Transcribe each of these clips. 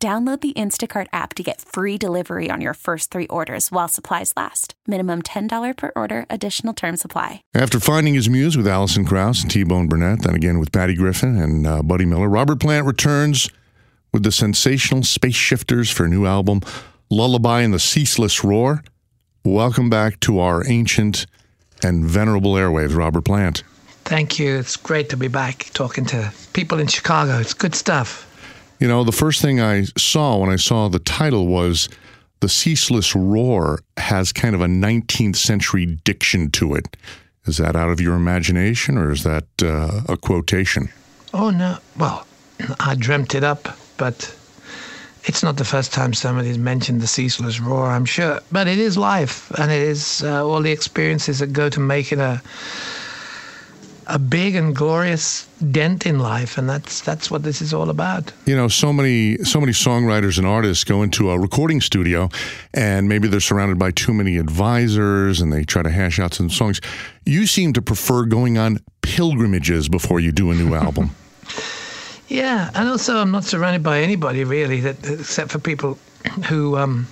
Download the Instacart app to get free delivery on your first three orders while supplies last. Minimum $10 per order, additional term supply. After finding his muse with Alison Krauss and T Bone Burnett, then again with Patty Griffin and uh, Buddy Miller, Robert Plant returns with the sensational Space Shifters for a new album, Lullaby and the Ceaseless Roar. Welcome back to our ancient and venerable airwaves, Robert Plant. Thank you. It's great to be back talking to people in Chicago. It's good stuff. You know, the first thing I saw when I saw the title was The Ceaseless Roar has kind of a 19th century diction to it. Is that out of your imagination or is that uh, a quotation? Oh, no. Well, I dreamt it up, but it's not the first time somebody's mentioned the ceaseless roar, I'm sure. But it is life, and it is uh, all the experiences that go to make it a a big and glorious dent in life and that's that's what this is all about. You know so many so many songwriters and artists go into a recording studio and maybe they're surrounded by too many advisors and they try to hash out some songs. You seem to prefer going on pilgrimages before you do a new album. Yeah and also i'm not surrounded by anybody really that except for people who um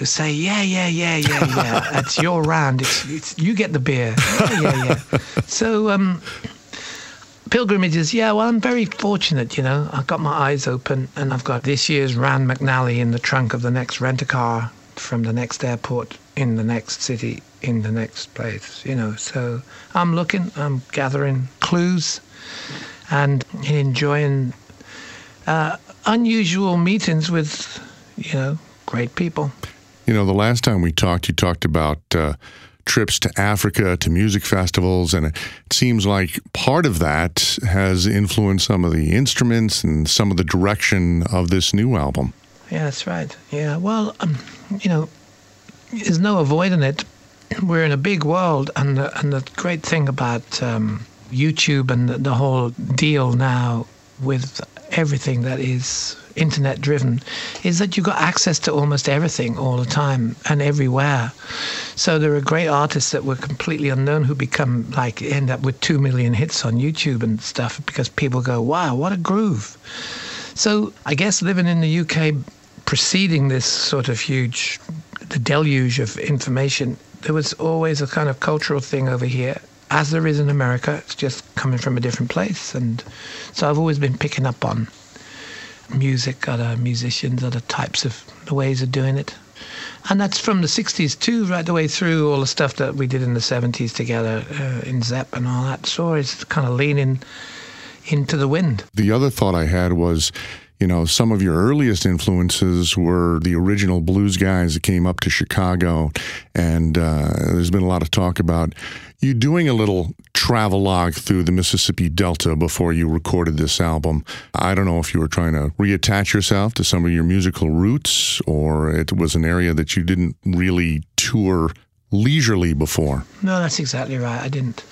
who say, yeah, yeah, yeah, yeah, yeah, it's your round. It's, it's, you get the beer. Yeah, yeah, yeah. so, um, pilgrimages, yeah, well, I'm very fortunate, you know. I've got my eyes open and I've got this year's Rand McNally in the trunk of the next rent a car from the next airport in the next city in the next place, you know. So I'm looking, I'm gathering clues and enjoying uh, unusual meetings with, you know, great people. You know, the last time we talked, you talked about uh, trips to Africa, to music festivals, and it seems like part of that has influenced some of the instruments and some of the direction of this new album. Yeah, that's right. Yeah, well, um, you know, there's no avoiding it. We're in a big world, and the, and the great thing about um, YouTube and the, the whole deal now with everything that is internet driven is that you've got access to almost everything all the time and everywhere. So there are great artists that were completely unknown who become like end up with two million hits on YouTube and stuff because people go, wow, what a groove. So I guess living in the UK preceding this sort of huge, the deluge of information, there was always a kind of cultural thing over here as there is in America, it's just coming from a different place. And so I've always been picking up on music, other musicians, other types of the ways of doing it. And that's from the 60s too, right the way through all the stuff that we did in the 70s together uh, in Zepp and all that. So it's kind of leaning into the wind. The other thought I had was, you know, some of your earliest influences were the original blues guys that came up to Chicago. And uh, there's been a lot of talk about you doing a little travelogue through the Mississippi Delta before you recorded this album. I don't know if you were trying to reattach yourself to some of your musical roots or it was an area that you didn't really tour leisurely before. No, that's exactly right. I didn't.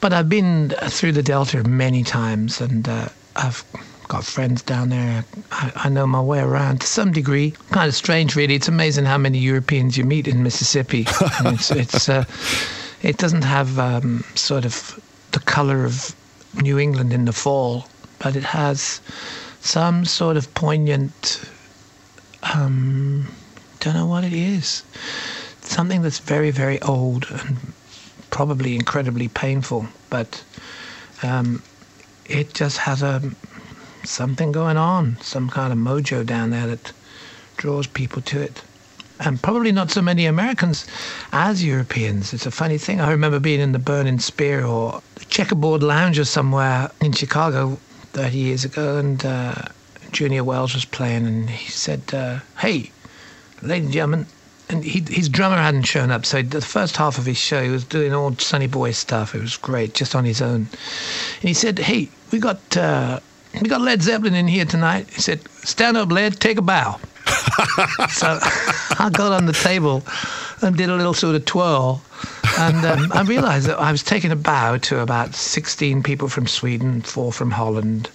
But I've been through the Delta many times and uh, I've got friends down there. I, I, know my way around to some degree. Kind of strange, really. It's amazing how many Europeans you meet in Mississippi. it's, it's uh, it doesn't have um, sort of the color of New England in the fall, but it has some sort of poignant. Um, don't know what it is. Something that's very, very old and probably incredibly painful, but um, it just has a something going on, some kind of mojo down there that draws people to it and probably not so many Americans as Europeans. It's a funny thing. I remember being in the Burning Spear or the Checkerboard Lounge or somewhere in Chicago 30 years ago, and uh, Junior Wells was playing, and he said, uh, Hey, ladies and gentlemen, and he, his drummer hadn't shown up, so the first half of his show he was doing all Sonny Boy stuff. It was great, just on his own. And he said, "Hey, we got uh, we got Led Zeppelin in here tonight. He said, stand up, Led, take a bow. so I got on the table and did a little sort of twirl. And um, I realized that I was taking a bow to about 16 people from Sweden, four from Holland,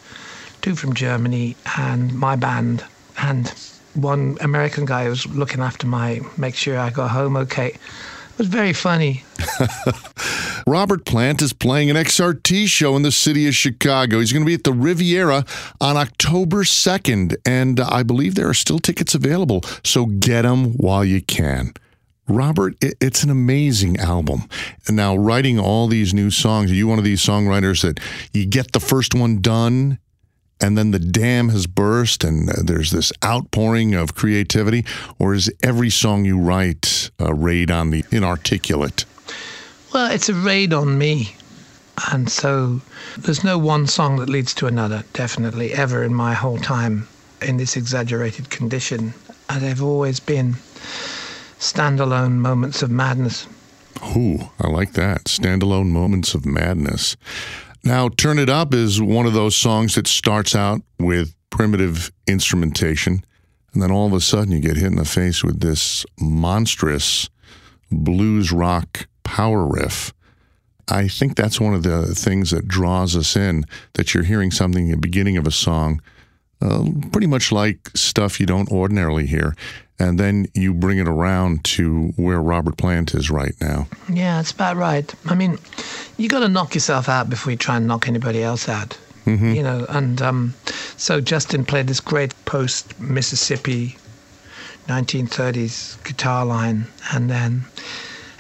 two from Germany, and my band, and one American guy who was looking after my, make sure I got home okay. It was very funny. Robert Plant is playing an XRT show in the city of Chicago. He's going to be at the Riviera on October 2nd, and I believe there are still tickets available, so get them while you can. Robert, it's an amazing album. And now, writing all these new songs, are you one of these songwriters that you get the first one done and then the dam has burst and uh, there's this outpouring of creativity? Or is every song you write uh, a raid on the inarticulate? Well, it's a raid on me. And so there's no one song that leads to another, definitely, ever in my whole time in this exaggerated condition. And they've always been standalone moments of madness. Ooh, I like that. Standalone moments of madness. Now, Turn It Up is one of those songs that starts out with primitive instrumentation, and then all of a sudden you get hit in the face with this monstrous blues rock power riff. I think that's one of the things that draws us in, that you're hearing something at the beginning of a song, uh, pretty much like stuff you don't ordinarily hear and then you bring it around to where Robert Plant is right now. Yeah, that's about right. I mean, you got to knock yourself out before you try and knock anybody else out. Mm-hmm. You know, and um, so Justin played this great post Mississippi 1930s guitar line, and then,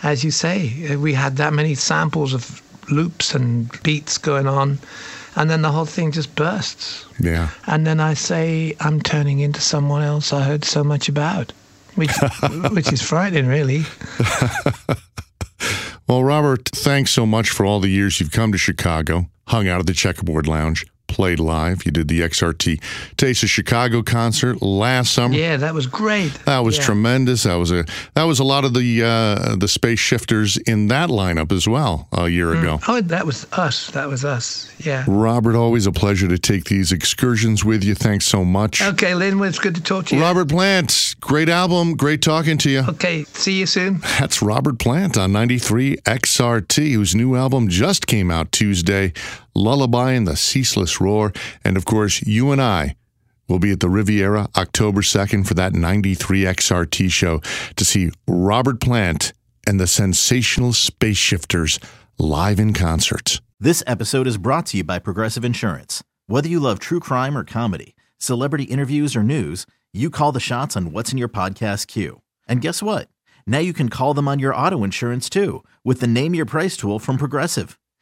as you say, uh, we had that many samples of loops and beats going on and then the whole thing just bursts. Yeah. And then I say I'm turning into someone else I heard so much about, which which is frightening, really. well, Robert, thanks so much for all the years you've come to Chicago, hung out at the Checkerboard Lounge, played live. You did the XRT Taste of Chicago concert last summer. Yeah, that was great. That was yeah. tremendous. That was a that was a lot of the uh, the space shifters in that lineup as well a year mm. ago. Oh, that was us. That was us. Yeah. Robert, always a pleasure to take these excursions with you. Thanks so much. Okay, Lynn, it's good to talk to you. Robert Plant, great album. Great talking to you. Okay, see you soon. That's Robert Plant on 93 XRT, whose new album just came out Tuesday. Lullaby and the Ceaseless Roar. And of course, you and I will be at the Riviera October 2nd for that 93 XRT show to see Robert Plant and the Sensational Space Shifters live in concert. This episode is brought to you by Progressive Insurance. Whether you love true crime or comedy, celebrity interviews or news, you call the shots on what's in your podcast queue. And guess what? Now you can call them on your auto insurance too with the Name Your Price tool from Progressive.